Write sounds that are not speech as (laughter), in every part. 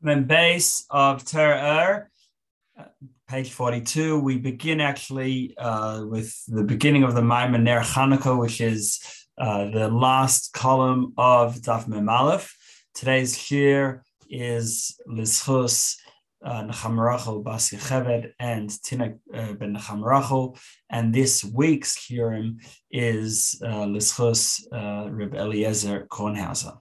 Then base of Terah uh, page 42, we begin actually uh, with the beginning of the Maamar Ner Chanukah, which is uh, the last column of Daf Mem Aleph. Today's shiur is Lizchus uh, Nechamrachel Bas Yecheved and Tina uh, ben Nechamrachel. And this week's shiurim is uh, Lizchus uh, Reb Eliezer Kornhauser.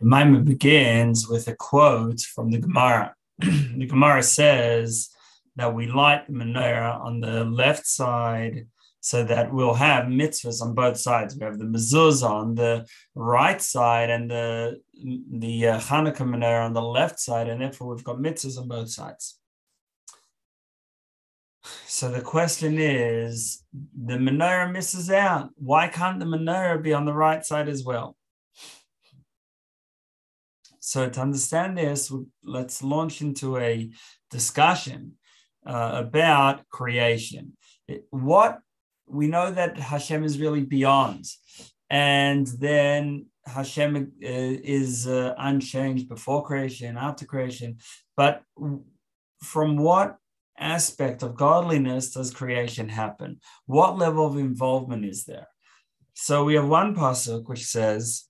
The Maamar begins with a quote from the Gemara. (clears throat) the Gemara says that we light the menorah on the left side so that we'll have mitzvahs on both sides. We have the mezuzah on the right side and the the uh, Hanukkah menorah on the left side, and therefore we've got mitzvahs on both sides. So the question is, the menorah misses out. Why can't the menorah be on the right side as well? So to understand this, let's launch into a discussion uh, about creation. What we know that Hashem is really beyond, and then Hashem uh, is uh, unchanged before creation, after creation. But from what aspect of godliness does creation happen? What level of involvement is there? So we have one pasuk which says,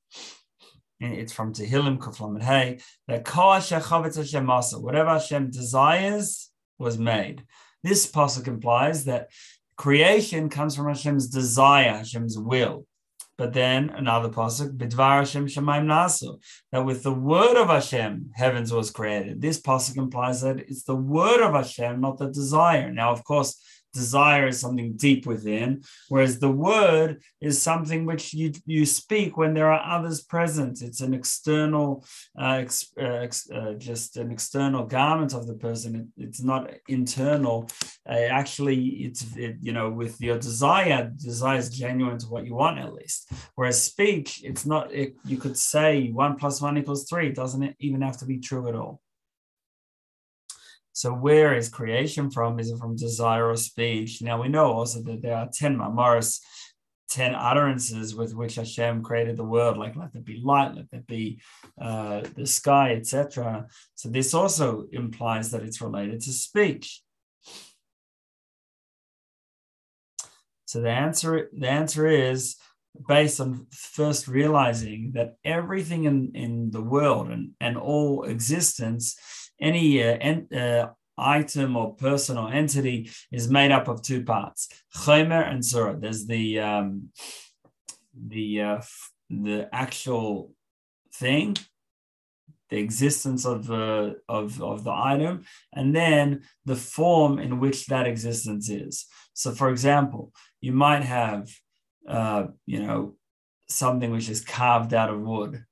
it's from Tehillim Kuf Lamed Hey, that Hashem whatever Hashem desires was made. This pasuk implies that creation comes from Hashem's desire, Hashem's will. But then another pasuk, Bidvar Hashem Shemaim Nasu, that with the word of Hashem, heavens was created. This pasuk implies that it's the word of Hashem, not the desire. Now, of course, desire is something deep within, whereas the word is something which you, you speak when there are others present. It's an external, uh, ex, uh, ex, uh, just an external garment of the person. It, it's not internal. Uh, actually, it's it, you know with your desire, desire is genuine to what you want at least. Whereas speech, it's not. It, you could say one plus one equals three. It doesn't even have to be true at all. So where is creation from? Is it from desire or speech? Now we know also that there are 10 maamaros, 10 utterances with which Hashem created the world, like let there be light, let there be uh, the sky, etc. So this also implies that it's related to speech. So the answer, the answer is based on first realizing that everything in, in the world and, and all existence any uh, en- uh, item or person or entity is made up of two parts, chomer and tzurah. There's the um, the uh, the actual thing, the existence of the of, of the item, and then the form in which that existence is. So, for example, you might have, uh, you know, something which is carved out of wood,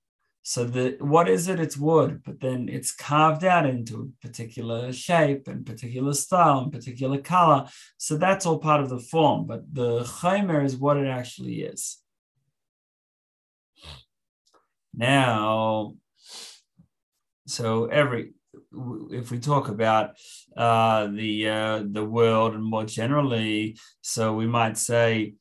so the what is it? It's wood, but then it's carved out into a particular shape and particular style and particular color. So that's all part of the form, but the chomer is what it actually is. Now, so every if we talk about uh, the uh, the world and more generally, so we might say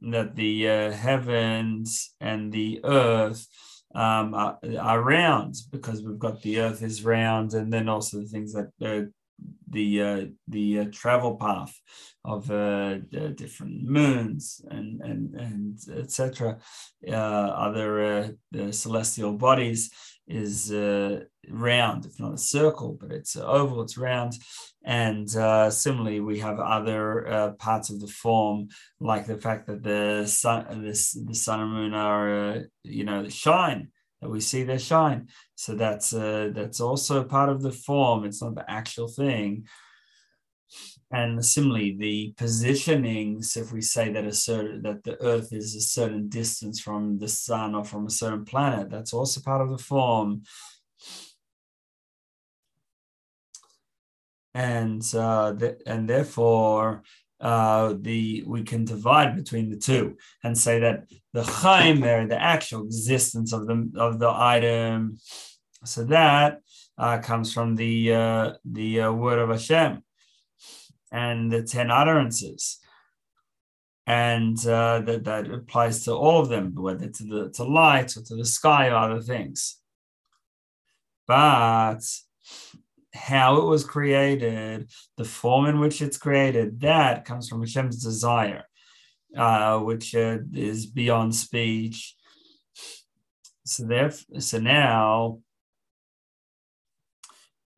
that the uh, heavens and the earth um, are, are, round because we've got the Earth is round, and then also the things that uh, the uh, the uh, travel path of uh, different moons and and and etc. Uh, other uh, celestial bodies is round, if not a circle, but it's oval, it's round. And uh, similarly, we have other uh, parts of the form, like the fact that the sun, this, the sun and moon are, uh, you know, shine. That we see their shine. So that's uh, that's also part of the form. It's not the actual thing. And similarly, the positionings, if we say that a certain that the Earth is a certain distance from the sun or from a certain planet, that's also part of the form. and uh, th- and therefore uh, the we can divide between the two and say that the chomer, the actual existence of the of the item, so that uh, comes from the uh, the uh, word of Hashem and the ten utterances, and uh, that that applies to all of them, whether to the to light or to the sky or other things. but how it was created, the form in which it's created, that comes from Hashem's desire, uh, which uh, is beyond speech. So therefore, so now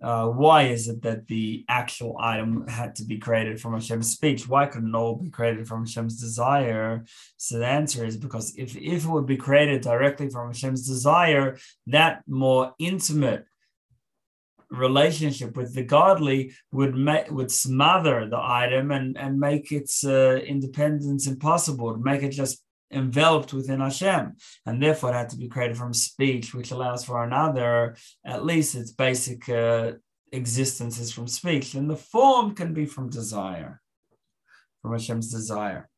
uh, why is it that the actual item had to be created from Hashem's speech? Why couldn't all be created from Hashem's desire? So the answer is because if, if it would be created directly from Hashem's desire, that more intimate relationship with the godly would make would smother the item and and make its uh, independence impossible, make it just enveloped within Hashem, and therefore it had to be created from speech, which allows for another, at least its basic uh, existence is from speech, and the form can be from desire, from Hashem's desire.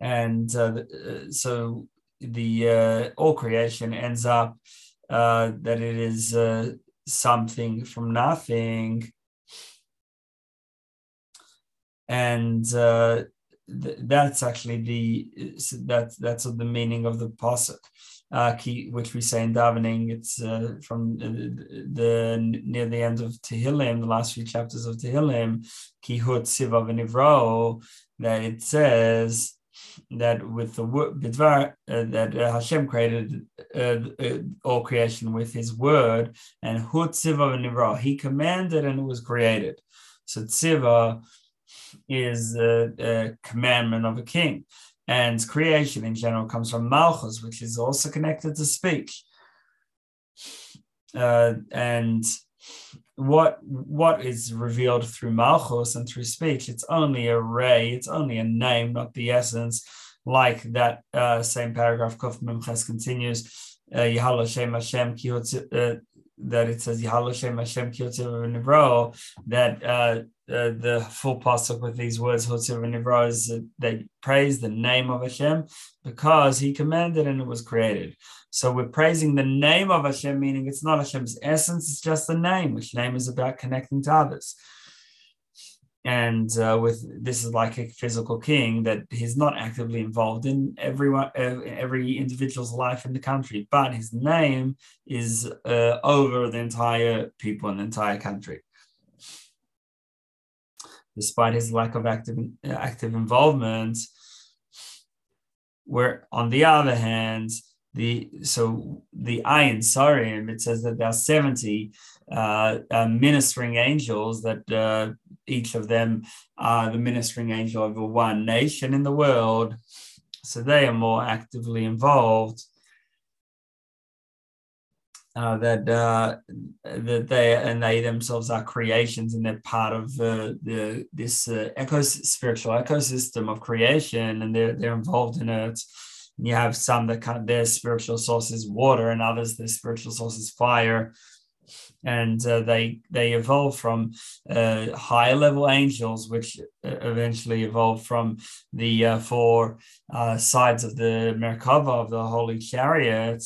And uh, uh so the uh, all creation ends up uh, that it is uh, something from nothing. And uh, that's actually the that's that's the meaning of the pasuk, uh, which we say in davening. It's uh, from the, the, near the end of Tehillim, the last few chapters of Tehillim, kihut siva that it says that with the word uh, that uh, Hashem created uh, uh, all creation with His word, and hut siva v'nivro, He commanded and it was created. So tziva is a commandment of a king. And creation in general comes from malchus, which is also connected to speech. Uh, and what what is revealed through malchus and through speech, it's only a ray, it's only a name, not the essence. Like that uh, same paragraph, Kuf Mem Ches continues, uh, Yahal Hashem Hashem that it says Yahal Hashem Nivro, that uh, uh, the full pasuk with these words Nivro is that they praise the name of Hashem because He commanded and it was created. So we're praising the name of Hashem, meaning it's not Hashem's essence; it's just the name, which name is about connecting to others and uh, with this is like a physical king that he's not actively involved in everyone every individual's life in the country but his name is uh, over the entire people the entire country. Despite his lack of active active involvement where on the other hand the so the ayin sarim it says that there are 70 uh, uh, ministering angels that uh, each of them are the ministering angel over one nation in the world. So they are more actively involved. Uh, that uh, that they and they themselves are creations and they're part of the, the this uh, eco spiritual ecosystem of creation and they're they're involved in it. And you have some that kind of their spiritual source is water and others their spiritual source is fire and uh, they they evolve from uh, higher level angels, which uh, eventually evolved from the uh, four uh, sides of the Merkava of the holy chariot.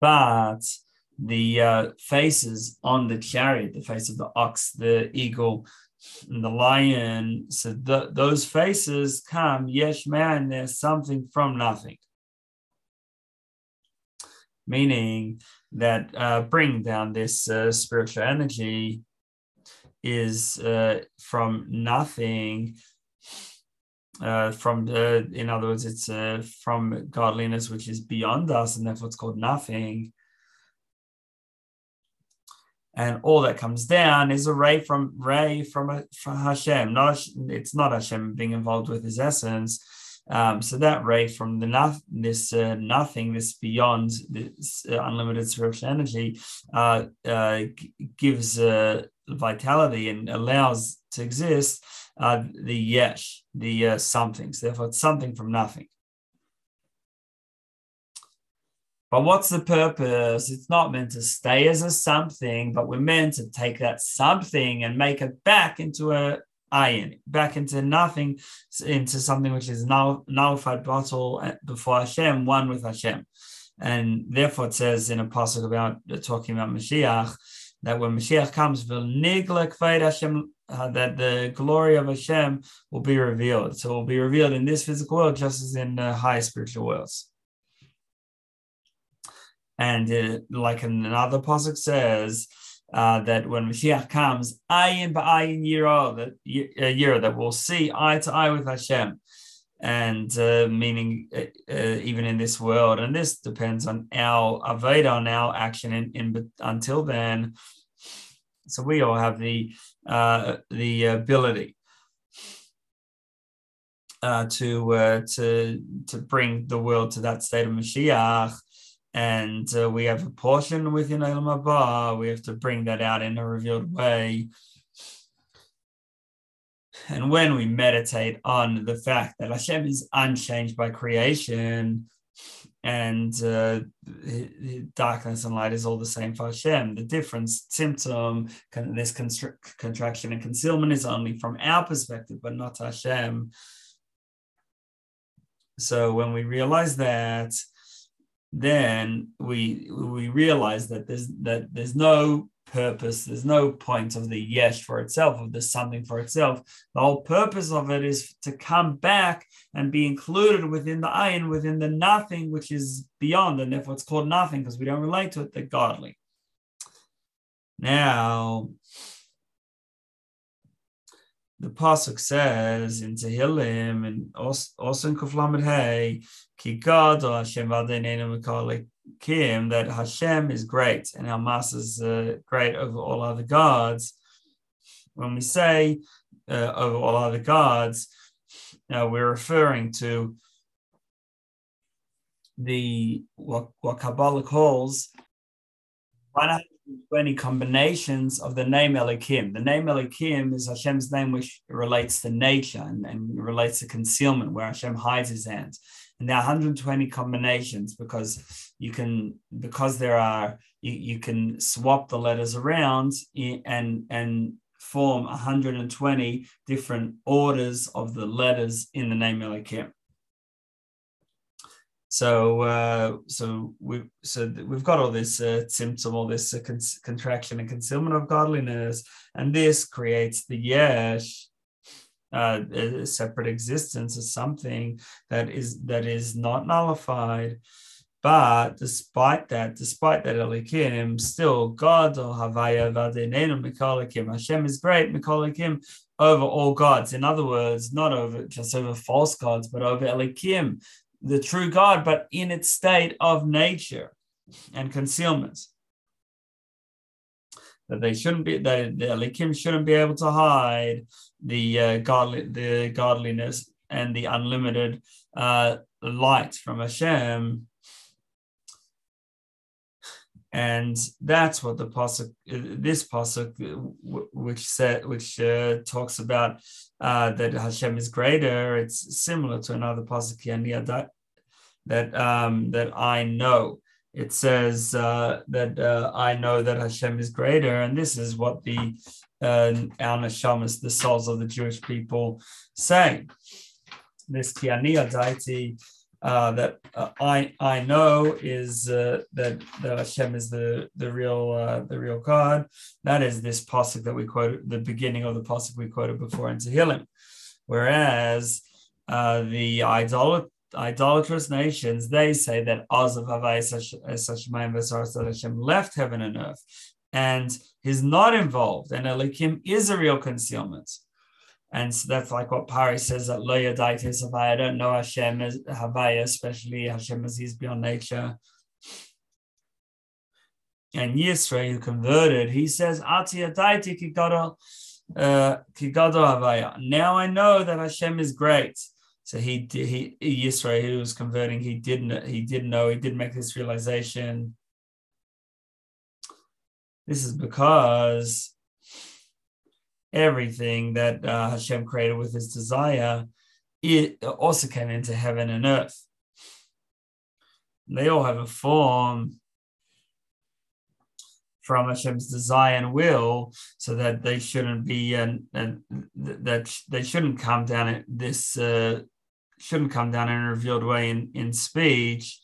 But the uh, faces on the chariot, the face of the ox, the eagle, and the lion, th- those faces come, yes, man, there's something from nothing. Meaning that uh, bring down this uh, spiritual energy is uh, from nothing uh, from the in other words it's uh, from godliness which is beyond us and therefore it's called nothing and all that comes down is a ray from ray from, a, from Hashem. Not it's not Hashem being involved with his essence, um, so that ray from the this uh, nothing, this beyond this uh, unlimited spiritual energy, uh, uh gives uh, vitality and allows to exist uh, the yesh, the something. So therefore, it's something from nothing. But what's the purpose? It's not meant to stay as a something, but we're meant to take that something and make it back into a ayin back into nothing, into something which is null, nullified bottle uh, before Hashem, one with Hashem. And therefore, it says in a passage about uh, talking about Mashiach that when Mashiach comes, Hashem, uh, that the glory of Hashem will be revealed. So it will be revealed in this physical world just as in the high spiritual worlds. And uh, like another pasuk says, uh, that when Mashiach comes, ayin ba'ayin yiro, that uh, yiro, that we'll see eye to eye with Hashem, and uh, meaning uh, uh, even in this world, and this depends on our avodah, on our action in, in until then. So we all have the uh, the ability to to to bring the world to that state of Mashiach and uh, we have a portion within Olam Haba. We have to bring that out in a revealed way. And when we meditate on the fact that Hashem is unchanged by creation, and uh, darkness and light is all the same for Hashem. The difference, tzimtzum, this contraction and concealment is only from our perspective, but not Hashem. So when we realize that, then we we realize that there's that there's no purpose there's no point of the yesh for itself of the something for itself. The whole purpose of it is to come back and be included within the ayin within the nothing which is beyond and therefore it's called nothing because we don't relate to it the godly. Now the pasuk says in Tehillim and also in Kuflamed Hey, Ki Hashem Kim that Hashem is great and our master is uh, great over all other gods. When we say uh, over all other gods, uh, we're referring to the what, what Kabbalah calls 120 combinations of the name Elokim. The name Elokim is Hashem's name, which relates to nature and, and relates to concealment, where Hashem hides his hands. And there are 120 combinations because you can because there are you, you can swap the letters around and and form 120 different orders of the letters in the name Elokim. So uh, so we so we've got all this uh, tzimtzum, all this uh, con- contraction and concealment of godliness, and this creates the yesh, uh, a separate existence as something that is that is not nullified. But despite that, despite that Elokim, still God or Havaya Vadinenu Mikolikim. Hashem is great, Mikolikim, over all gods. In other words, not over just over false gods, but over Elokim, the true God, but in its state of nature and concealment. That they shouldn't be, that the Elokim shouldn't be able to hide the uh, godly, the godliness and the unlimited uh, light from Hashem. And that's what the pasuk, this pasuk, which said, which uh, talks about uh, that Hashem is greater. It's similar to another pasuk that um, that I know. It says uh, that uh, I know that Hashem is greater, and this is what the uh, our neshamas, the souls of the Jewish people, say. This kiania daiti uh, that uh, I I know is uh, that that Hashem is the the real uh, the real God. That is this pasuk that we quoted, the beginning of the pasuk we quoted before in Tehillim. Whereas uh, the idolat idolatrous nations, they say that Azav Havai Hashem left heaven and earth and he's not involved, and Elokim is a real concealment. And so that's like what Paroh says that Lo Yadaitis Havai, I don't know Hashem as Havai, especially Hashem as he's beyond nature. And Yisro, who converted, he says, Ati Adaiti Kigadol uh, Havaya. Now I know that Hashem is great. So he he who was converting, he didn't he didn't know, he didn't make this realization. This is because everything that uh, Hashem created with his desire, it also came into heaven and earth. They all have a form from Hashem's desire and will, so that they shouldn't be and, and that they shouldn't come down at this uh, shouldn't come down in a revealed way in, in speech,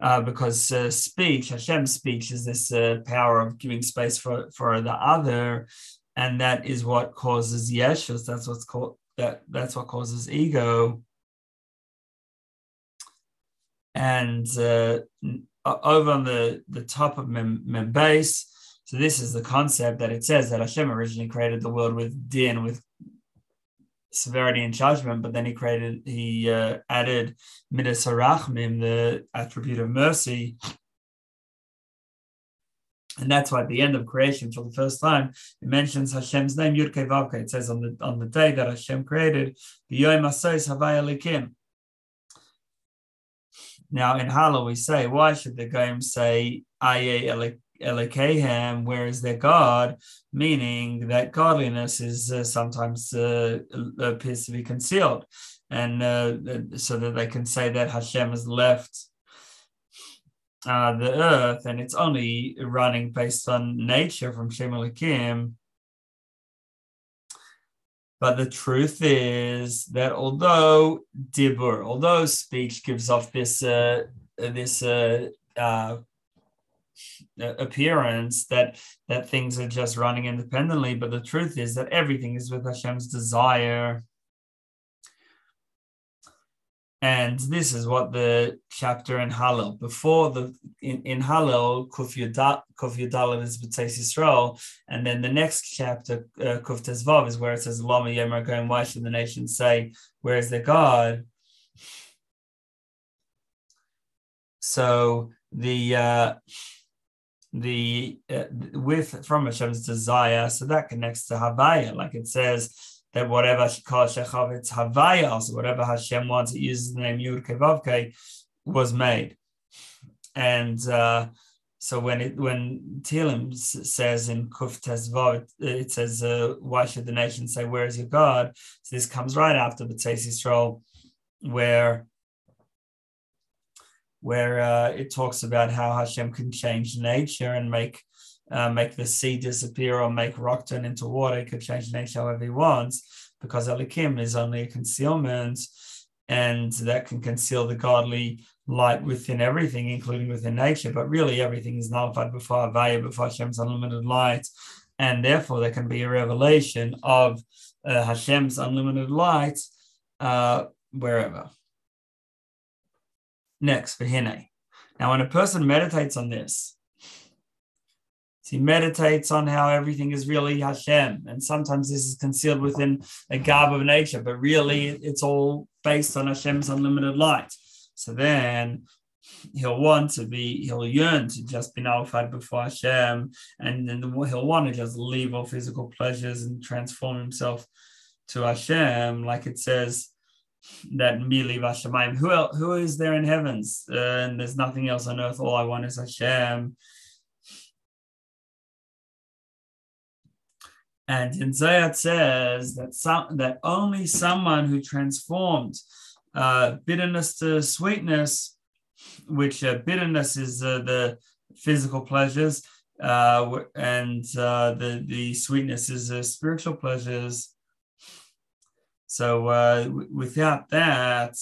uh, because uh, speech, Hashem's speech, is this uh, power of giving space for, for the other, and that is what causes yeshus. That's what's called that. That's what causes ego. And uh, over on the, the top of Mem, Mem base. So this is the concept that it says that Hashem originally created the world with din, with severity and judgment, but then he created, he uh, added midas harachmim, the attribute of mercy. And that's why at the end of creation, for the first time, it mentions Hashem's name, Yud Vavke. It says on the on the day that Hashem created, Now in Hallel we say, why should the Goyim say Aye Elikehem, where is their God? Meaning that godliness is uh, sometimes uh, appears to be concealed, and uh, so that they can say that Hashem has left uh, the earth and it's only running based on nature from Shem Elokim. But the truth is that although dibur, although speech gives off this uh, this uh, uh, appearance that that things are just running independently, but the truth is that everything is with Hashem's desire. And this is what the chapter in Hallel, before the in, in Hallel, Kuf Yud Daled is B'Tzeis Yisrael, and then the next chapter, uh, Kuf Tes Vav, is where it says, Lama Yemer going, why should the nations say, where is their God? So the uh, the uh, with from Hashem's desire, so that connects to Havaya, like it says, that whatever she it's Havaya, also whatever Hashem wants, it uses the name Yud Kevavke, was made. And uh, so when it when Tehillim says in Kuf Tes Vav, it, it says, uh, "Why should the nation say, Where is your God?" So this comes right after the Tzeis Yisrael, where where uh, it talks about how Hashem can change nature and make uh, make the sea disappear or make rock turn into water. He could change nature however he wants because Elokim is only a concealment and that can conceal the godly light within everything, including within nature. But really, everything is nullified before Avaya, before Hashem's unlimited light. And therefore, there can be a revelation of uh, Hashem's unlimited light uh, wherever. Next, Vahine. Now, when a person meditates on this, he meditates on how everything is really Hashem. And sometimes this is concealed within a garb of nature, but really it's all based on Hashem's unlimited light. So then he'll want to be, he'll yearn to just be nullified before Hashem. And then he'll want to just leave all physical pleasures and transform himself to Hashem, like it says that Mili Vashamayim. Who, else, who is there in heavens? Uh, and there's nothing else on earth. All I want is Hashem. And in Zayat says that some that only someone who transformed uh, bitterness to sweetness, which uh, bitterness is uh, the physical pleasures, uh, and uh, the the sweetness is the spiritual pleasures. So uh, w- without that,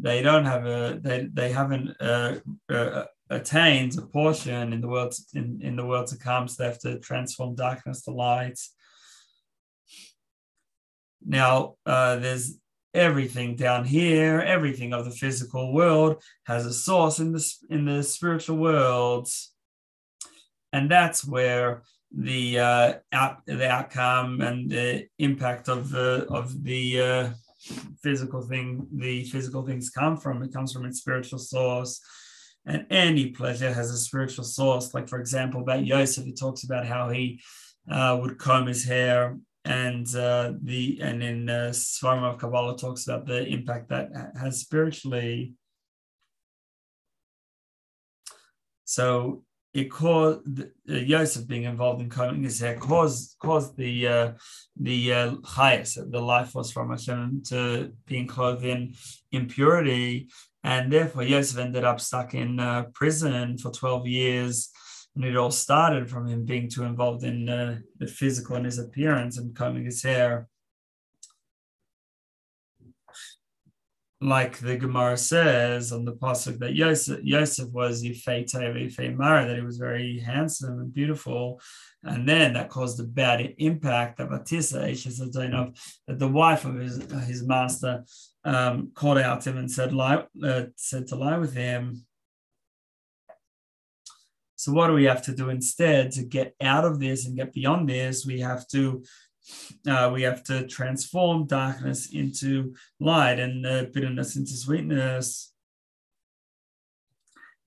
they don't have a they they haven't attains a portion in the world in, in the world to come. So they have to transform darkness to light. Now uh, there's everything down here. Everything of the physical world has a source in the in the spiritual world. And that's where the uh, out, the outcome and the impact of the of the uh, physical thing the physical things come from. It comes from its spiritual source and any pleasure has a spiritual source. Like, for example, about Yosef, he talks about how he uh, would comb his hair, and uh, the and in uh, of Kabbalah talks about the impact that has spiritually. So it caused uh, Yosef being involved in combing his hair caused caused the uh, the uh, chayas, the life force from Hashem to being clothed in impurity, and therefore, Yosef ended up stuck in uh, prison for 12 years. And it all started from him being too involved in uh, the physical and his appearance and combing his hair. like the Gemara says on the pasuk that Yosef, Yosef was Yifei Teva Yifei Mara, that he was very handsome and beautiful, and then that caused a bad impact that Batisa that the wife of his his master um, called out to him and said lie uh, said to lie with him. So what do we have to do instead to get out of this and get beyond this? We have to uh, we have to transform darkness into light and uh, bitterness into sweetness.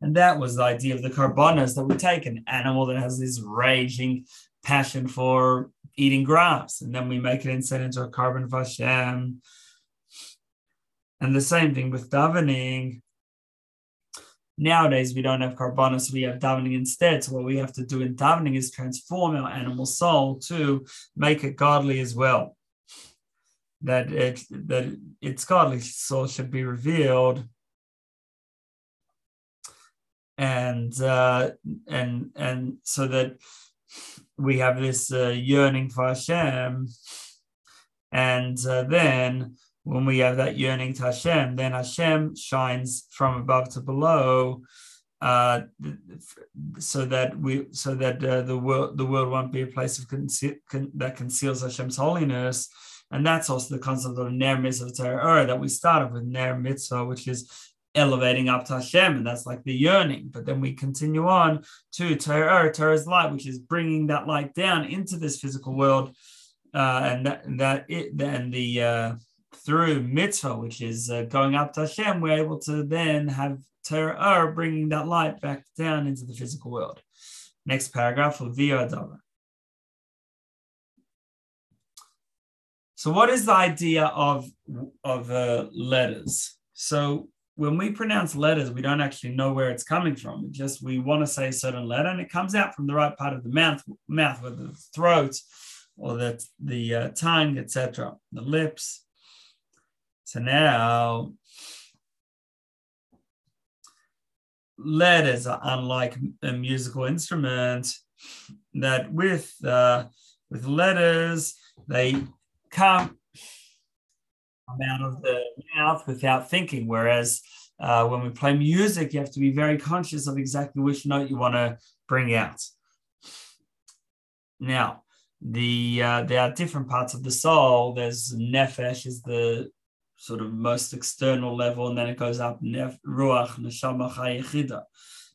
And that was the idea of the karbonos that we take an animal that has this raging passion for eating grass, and then we make it instead into a korban vashem. And the same thing with davening. Nowadays, we don't have karbonos, we have davening instead. So, what we have to do in davening is transform our animal soul to make it godly as well. That it that its godly soul should be revealed, and uh, and and so that we have this uh, yearning for Hashem, and uh, then when we have that yearning to Hashem, then Hashem shines from above to below, uh, so that we so that uh, the world the world won't be a place of con- that conceals Hashem's holiness. And that's also the concept of ner mitzvah Torah that we started with ner mitzvah, which is elevating up to Hashem, and that's like the yearning. But then we continue on to Torah, Torah's light, which is bringing that light down into this physical world, uh, and that that it then the uh, through mitzvah, which is uh, going up to Hashem, we're able to then have Torah bringing that light back down into the physical world. Next paragraph of Viyadava. So, what is the idea of of uh, letters? So, when we pronounce letters, we don't actually know where it's coming from. It just we want to say a certain letter, and it comes out from the right part of the mouth, mouth, whether the throat or the the uh, tongue, etc., the lips. So now, letters are unlike a musical instrument. That with uh, with letters, they come out of the mouth without thinking. Whereas uh, when we play music, you have to be very conscious of exactly which note you want to bring out. Now, the uh, there are different parts of the soul. There's nefesh is the sort of most external level, and then it goes up nef, ruach neshama chayechida.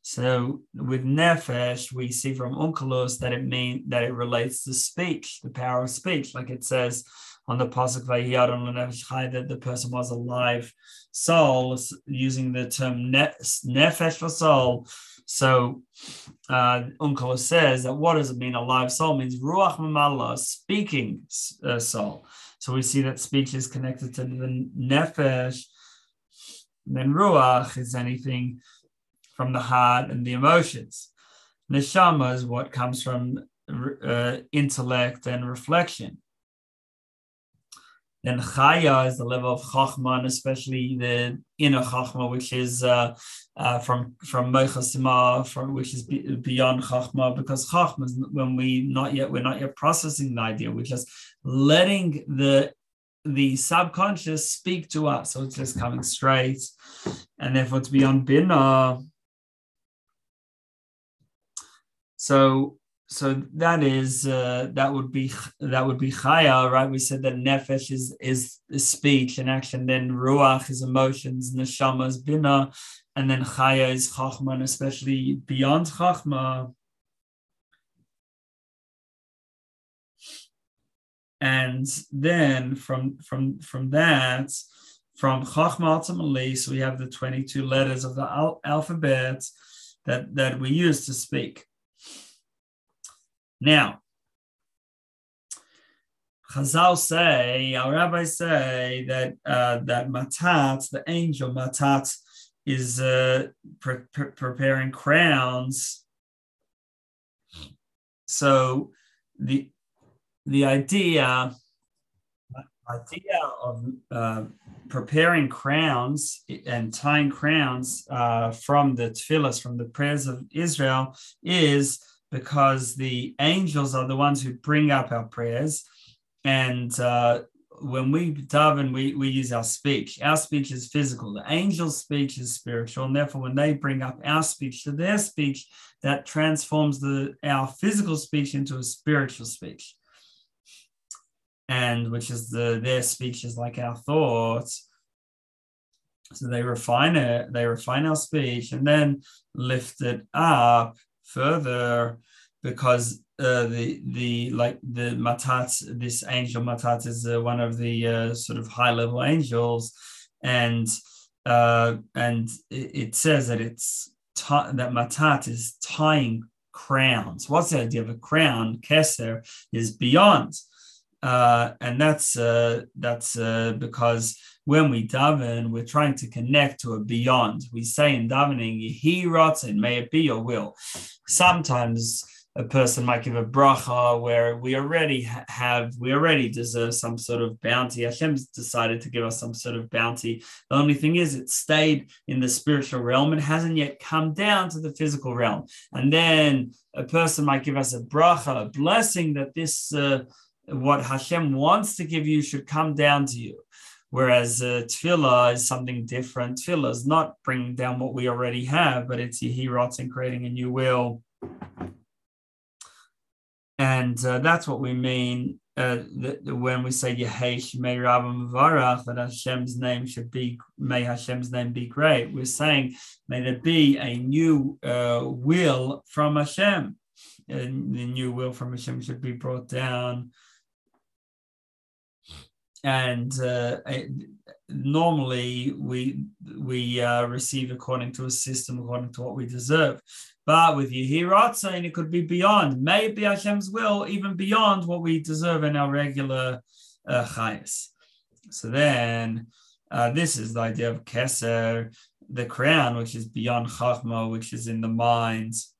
So with nefesh, we see from Onkelos that it mean that it relates to speech, the power of speech, like it says on the pasuk Vayiyadon that the person was a live soul, using the term nefesh for soul. So uh, says that what does it mean? A live soul means ruach mamala, speaking uh, soul. So we see that speech is connected to the nefesh. And then ruach is anything from the heart and the emotions. Neshama is what comes from uh, intellect and reflection. Then chaya is the level of chachma, and especially the inner chachma, which is uh, uh, from from mochasima, from which is beyond chachma, because chachma is when we not yet we're not yet processing the idea, we're just letting the the subconscious speak to us, so it's just coming straight, and therefore it's beyond bina. So so that is uh, that would be that would be chaya, right? We said that nefesh is, is is speech and action. Then ruach is emotions, neshama is bina, and then chaya is chachma, and especially beyond chachma. And then from from from that, from chachma ultimately, so we have the twenty two letters of the al- alphabet that that we use to speak. Now, Chazal say, our rabbis say that uh, that Matat, the angel Matat, is uh, pre- pre- preparing crowns. So the the idea idea of uh, preparing crowns and tying crowns uh, from the tefillahs, from the prayers of Israel, is because the angels are the ones who bring up our prayers. And uh, when we daven, we, we use our speech. Our speech is physical. The angel's speech is spiritual, and therefore, when they bring up our speech to their speech, that transforms the our physical speech into a spiritual speech, and which is the their speech is like our thoughts. So they refine it, they refine our speech, and then lift it up further because uh, the the like the matat this angel matat is uh, one of the uh, sort of high level angels. And uh, and it, it, says that it's t- that matat is tying crowns. What's the idea of a crown? Keser is beyond uh, and that's uh, that's because when we daven, we're trying to connect to a beyond. We say in davening, "Yehi and may it be your will." Sometimes a person might give a bracha where we already have, we already deserve some sort of bounty. Hashem's decided to give us some sort of bounty. The only thing is, it stayed in the spiritual realm and hasn't yet come down to the physical realm. And then a person might give us a bracha, a blessing that this, uh, what Hashem wants to give you, should come down to you. Whereas uh, tefillah is something different. Tefillah is not bringing down what we already have, but it's Yehirot and creating a new will and uh, that's what we mean uh, when we say Yehesh May Rabba Varach, that Hashem's name should be, may Hashem's name be great. We're saying, may there be a new uh, will from Hashem. And the new will from Hashem should be brought down. And uh, normally we we uh, receive according to a system, according to what we deserve. But with Yehirat saying it could be beyond, maybe Hashem's will, even beyond what we deserve in our regular uh, chayas. So then, uh, this is the idea of Keser, the crown, which is beyond Chachma, which is in the minds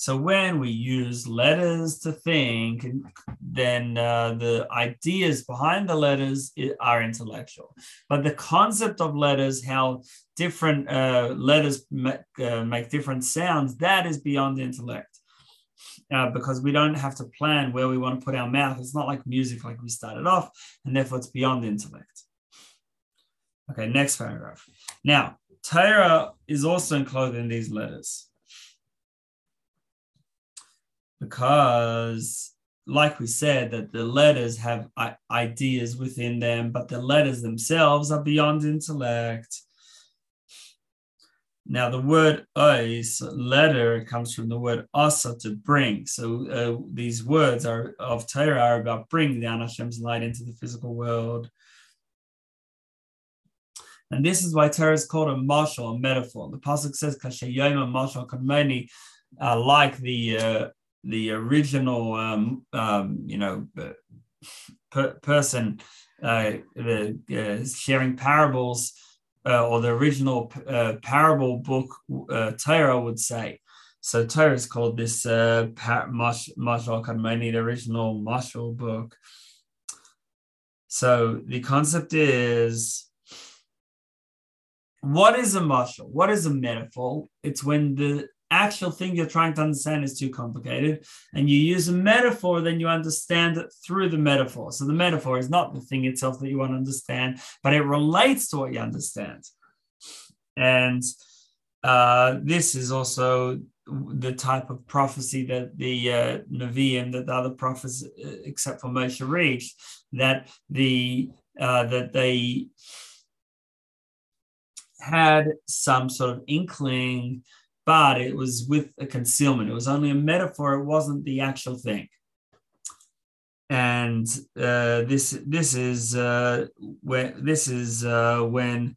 so when we use letters to think, then uh, the ideas behind the letters are intellectual. But the concept of letters, how different uh, letters make, uh, make, different sounds, that is beyond intellect. Uh, because we don't have to plan where we want to put our mouth. It's not like music, like we started off, and therefore it's beyond intellect. Okay, next paragraph. Now, Torah is also enclosed in these letters because like we said that the letters have ideas within them but the letters themselves are beyond intellect. Now the word ois letter comes from the word asa to bring. So uh, these words are of Torah are about bringing down Hashem's light into the physical world. And this is why Torah is called a mashal, a metaphor. The pasuk says, "Kashayoma mashal kameni," uh, like the uh, the original, um, um, you know, per- person uh, the, uh, sharing parables uh, or the original uh, parable book uh, Torah would say. So Torah is called this uh, Mashal Kadmoni, the original Mashal book. So the concept is what is a mashal? What is a metaphor? It's when the actual thing you're trying to understand is too complicated. And you use a metaphor then you understand it through the metaphor. So the metaphor is not the thing itself that you want to understand but it relates to what you understand. And uh, this is also the type of prophecy that the uh, Nevi'im, that the other prophets, uh, except for Moshe, reached, that the uh, that they had some sort of inkling but it was with a concealment. It was only a metaphor. It wasn't the actual thing. And uh, this this is uh, when this is uh, when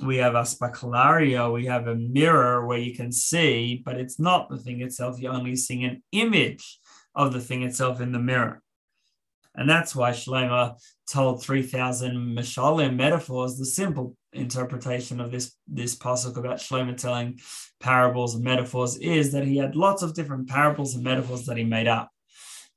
we have aspaklaria, we have a mirror where you can see, but it's not the thing itself. You're only seeing an image of the thing itself in the mirror. And that's why Shlomo told 3,000 Mishalim metaphors, the simple interpretation of this this pasuk about Shlomo telling parables and metaphors is that he had lots of different parables and metaphors that he made up.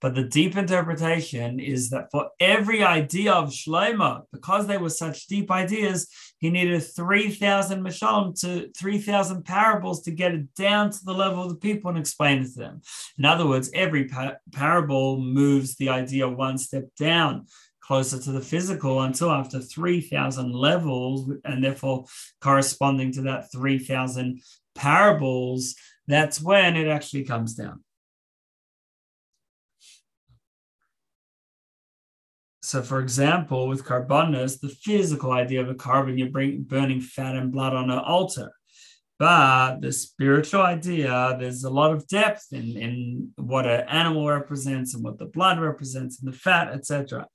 But the deep interpretation is that for every idea of Shlomo, because they were such deep ideas, he needed 3,000 mashalim to 3,000 parables to get it down to the level of the people and explain it to them. In other words, every pa- parable moves the idea one step down closer to the physical until after 3,000 levels, and therefore corresponding to that 3,000 parables, that's when it actually comes down. So, for example, with korbanos, the physical idea of a korban, you're bring, burning fat and blood on an altar. But the spiritual idea, there's a lot of depth in, in what an animal represents and what the blood represents and the fat, etc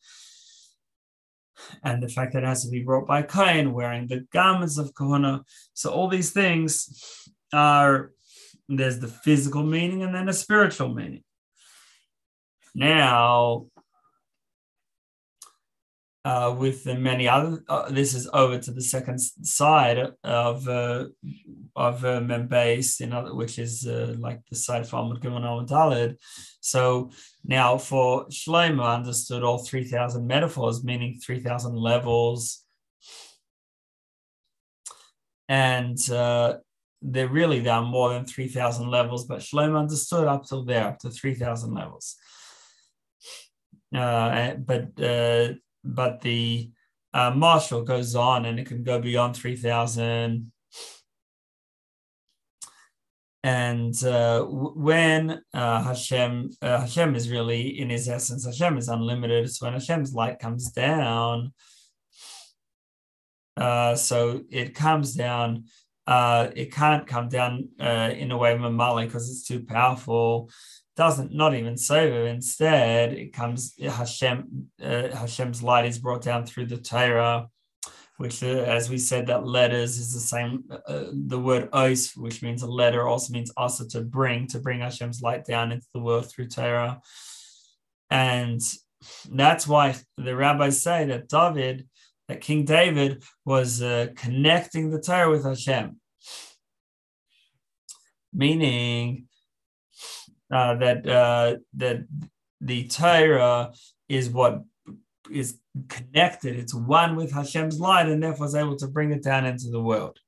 and the fact that it has to be brought by Kain wearing the garments of Kehunah. So all these things are there's the physical meaning and then a spiritual meaning. Now, uh, with the many other, uh, this is over to the second side of uh, of uh, Mem Beis, in other, which is uh, like the side of amud Gimel and Daled. So now for Shlomo understood all three thousand metaphors, meaning three thousand levels, and uh, there really there are more than three thousand levels, but Shlomo understood up till there, up to three thousand levels. Uh, but uh, but the uh, mashal goes on and it can go beyond 3000 and uh, when uh, Hashem uh, Hashem is really in his essence Hashem is unlimited. So when Hashem's light comes down uh, so it comes down. Uh, it can't come down in a way of Mamali because it's too powerful doesn't not even it. Instead, it comes Hashem. Uh, Hashem's light is brought down through the Torah, which, uh, as we said, that letters is the same. Uh, the word os, which means a letter, also means also to bring to bring Hashem's light down into the world through Torah, and that's why the rabbis say that David, that King David, was uh, connecting the Torah with Hashem, meaning uh, that uh, that the Torah is what is connected. It's one with Hashem's light, and therefore is able to bring it down into the world.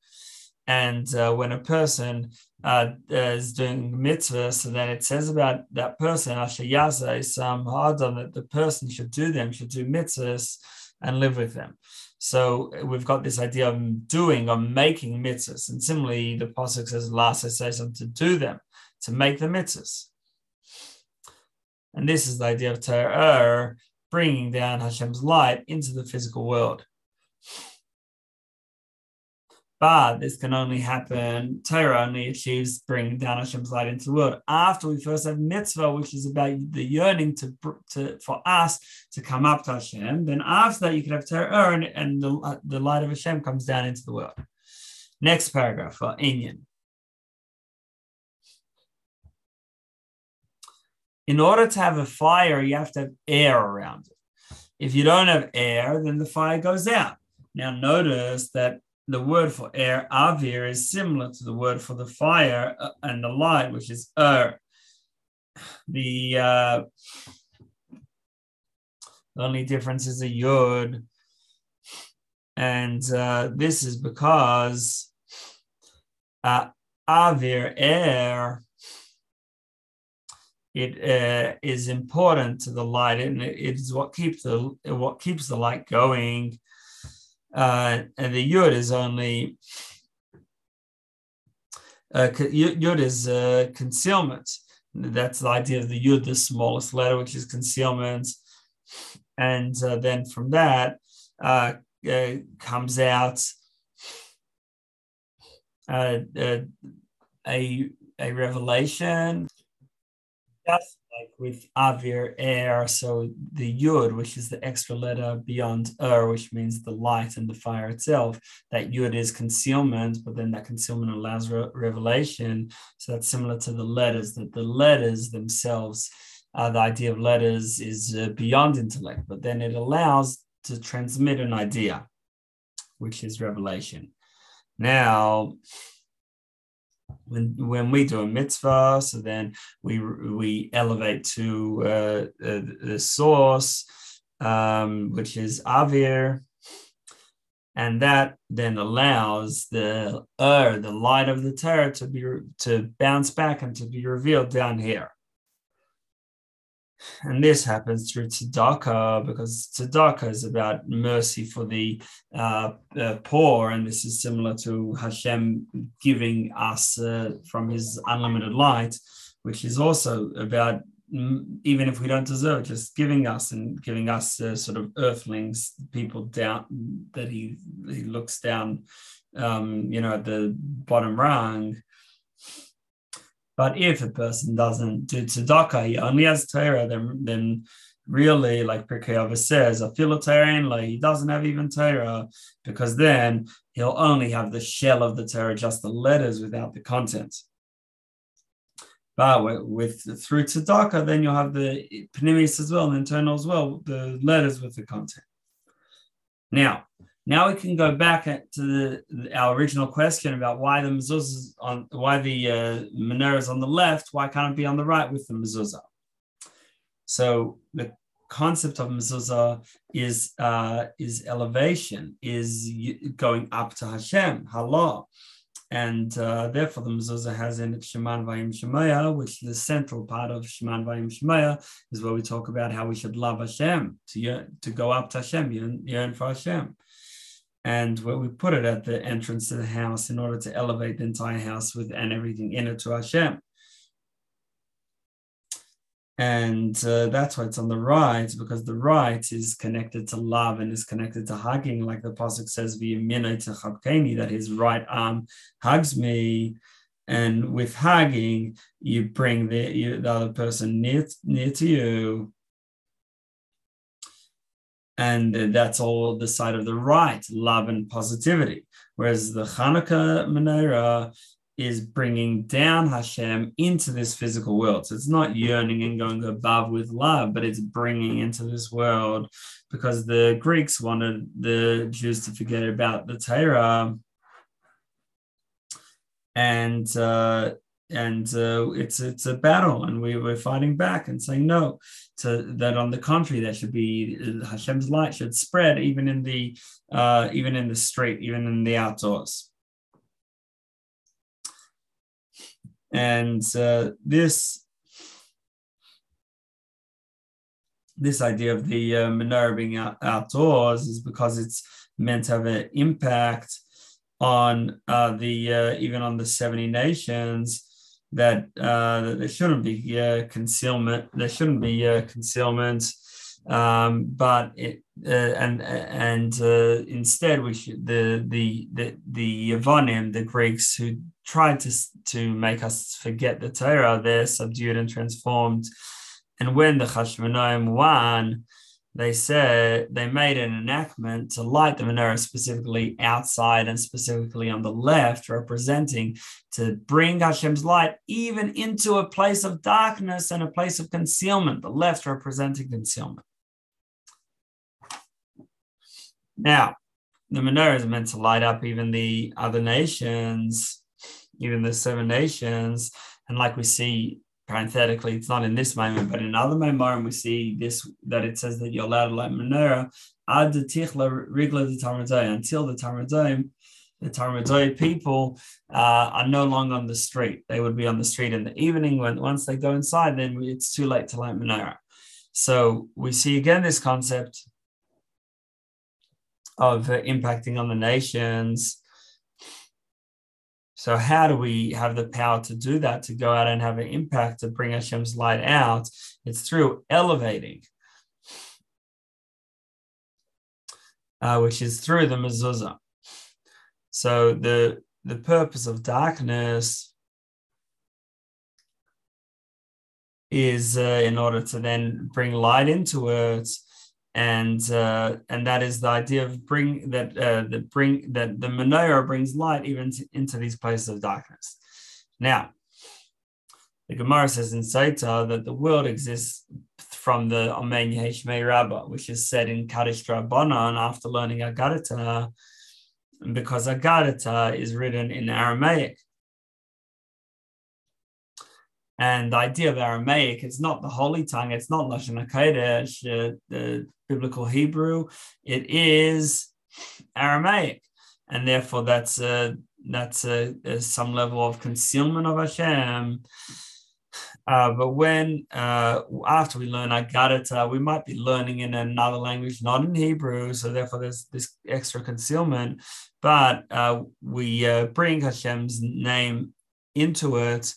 And uh, when a person uh, is doing mitzvah, so then it says about that person, Ashayaza, some Adam, that the person should do them, should do mitzvahs and live with them. So we've got this idea of doing, of making mitzvahs. And similarly, the Pasuk says, last I to do them, to make the mitzvahs. And this is the idea of Torah, er, bringing down Hashem's light into the physical world. But this can only happen, Torah only achieves bringing down Hashem's light into the world after we first have mitzvah, which is about the yearning to, to for us to come up to Hashem. Then after that, you can have Torah er, and, and the, uh, the light of Hashem comes down into the world. Next paragraph for Inyan. In order to have a fire, you have to have air around it. If you don't have air, then the fire goes out. Now, notice that the word for air, avir, is similar to the word for the fire uh, and the light, which is er. The, uh, only difference is a yud. And uh, this is because uh, avir, air, it uh, is important to the light and it is what keeps the what keeps the light going. Uh, and the yud is only uh, yud is uh, concealment. That's the idea of the yud the smallest letter which is concealment. And uh, then from that uh, uh, comes out uh, a a revelation just like with Avir, air, so the Yud, which is the extra letter beyond Ur, which means the light and the fire itself, that Yud is concealment, but then that concealment allows re- revelation. So that's similar to the letters, that the letters themselves, uh, the idea of letters is uh, beyond intellect, but then it allows to transmit an idea, which is revelation. Now, when when we do a mitzvah, so then we we elevate to uh, uh, the source, um, which is avir, and that then allows the uh, the light of the Torah to be to bounce back and to be revealed down here. And this happens through tzedakah because tzedakah is about mercy for the uh, uh, poor, and this is similar to Hashem giving us uh, from His unlimited light, which is also about mm, even if we don't deserve, just giving us and giving us uh, sort of earthlings, people down that He He looks down, um, you know, at the bottom rung but if a person doesn't do tzedakah, he only has Torah, then, then really, like Pirkei says, a philotarian, like he doesn't have even Torah, because then he'll only have the shell of the Torah, just the letters without the content. But with, with through tzedakah, then you'll have the pnimius as well, the internal as well, the letters with the content. Now, now we can go back to the, our original question about why the mezuzah on why the uh, menorah is on the left. Why can't it be on the right with the mezuzah? So the concept of mezuzah is uh, is elevation, is going up to Hashem, Halah. And uh, therefore, the mezuzah has in it Sheman Vayim Shemaya, which the central part of Sheman Vayim Shemaya is where we talk about how we should love Hashem, to, to go up to Hashem, yearn, yearn for Hashem and where we put it at the entrance to the house in order to elevate the entire house with and everything in it to Hashem. And uh, that's why it's on the right, because the right is connected to love and is connected to hugging, like the Pasuk says, that his right arm hugs me. And with hugging, you bring the, you, the other person near, near to you and that's all the side of the right, love and positivity. Whereas the Hanukkah menorah is bringing down Hashem into this physical world. So it's not yearning and going above with love, but it's bringing into this world because the Greeks wanted the Jews to forget about the Torah. And uh, and uh, it's it's a battle, and we were fighting back and saying no. To that, on the contrary, there should be uh, Hashem's light should spread even in the uh, even in the street, even in the outdoors. And uh, this this idea of the uh, menorah being out, outdoors is because it's meant to have an impact on uh, the uh, even on the 70 nations that, uh, there shouldn't be uh, concealment. There shouldn't be uh, concealment, um, but it, uh, and and uh, instead we should the the the the Yavanim, the Greeks who tried to to make us forget the Torah, they're subdued and transformed. And when the Hashmonaim won, they said they made an enactment to light the menorah specifically outside and specifically on the left, representing to bring Hashem's light even into a place of darkness and a place of concealment, the left representing concealment. Now, the menorah is meant to light up even the other nations, even the seven nations. And like we see parenthetically, it's not in this moment, but in other memorim, we see this that it says that you're allowed to light menorah ad tichla rigla the until the Talmudim, the Talmudim people uh, are no longer on the street. They would be on the street in the evening. When once they go inside, then it's too late to light menorah. So we see again this concept of uh, impacting on the nations so, how do we have the power to do that, to go out and have an impact, to bring Hashem's light out? It's through elevating, uh, which is through the mezuzah. So, the, the purpose of darkness is uh, in order to then bring light into it and uh, and that is the idea of bring that uh, that bring that the menorah brings light even to, into these places of darkness. Now, the Gemara says in Sotah that the world exists from the Amen Yehei Shmei Rabbah, which is said in Kaddish Rabbanon after learning Agadata, because Agadata is written in Aramaic. And the idea of Aramaic, it's not the holy tongue, it's not Lashon HaKodesh, uh, the biblical Hebrew, it is Aramaic. And therefore, that's a, that's a, a some level of concealment of Hashem. Uh, but when uh, after we learn Agadata, we might be learning in another language, not in Hebrew. So therefore, there's this extra concealment. But uh, we uh, bring Hashem's name into it,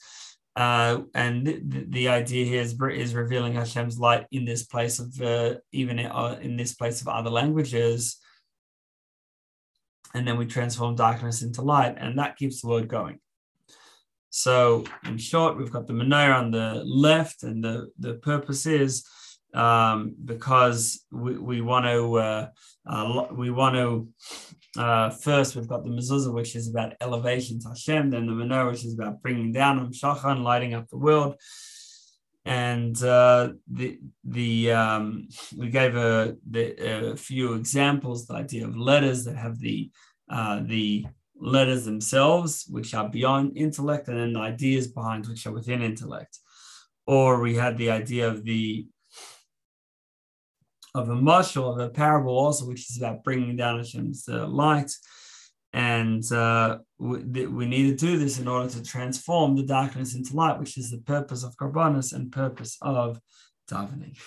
uh, and the, the, idea here is, is revealing Hashem's light in this place of uh, even in this place of other languages. And then we transform darkness into light, and that keeps the word going. So, in short, we've got the menorah on the left, and the, the purpose is um, because we, we want to uh, uh, we want to uh, first we've got the mezuzah, which is about elevation to Hashem, then the menorah, which is about bringing down Am Shachan, lighting up the world, and uh, the the um, we gave a, the, a few examples, the idea of letters that have the uh, the letters themselves, which are beyond intellect, and then the ideas behind which are within intellect. Or we had the idea of the of a mashal, of a parable also, which is about bringing down Hashem's uh, light. And uh, we, we need to do this in order to transform the darkness into light, which is the purpose of karbonos and purpose of davening.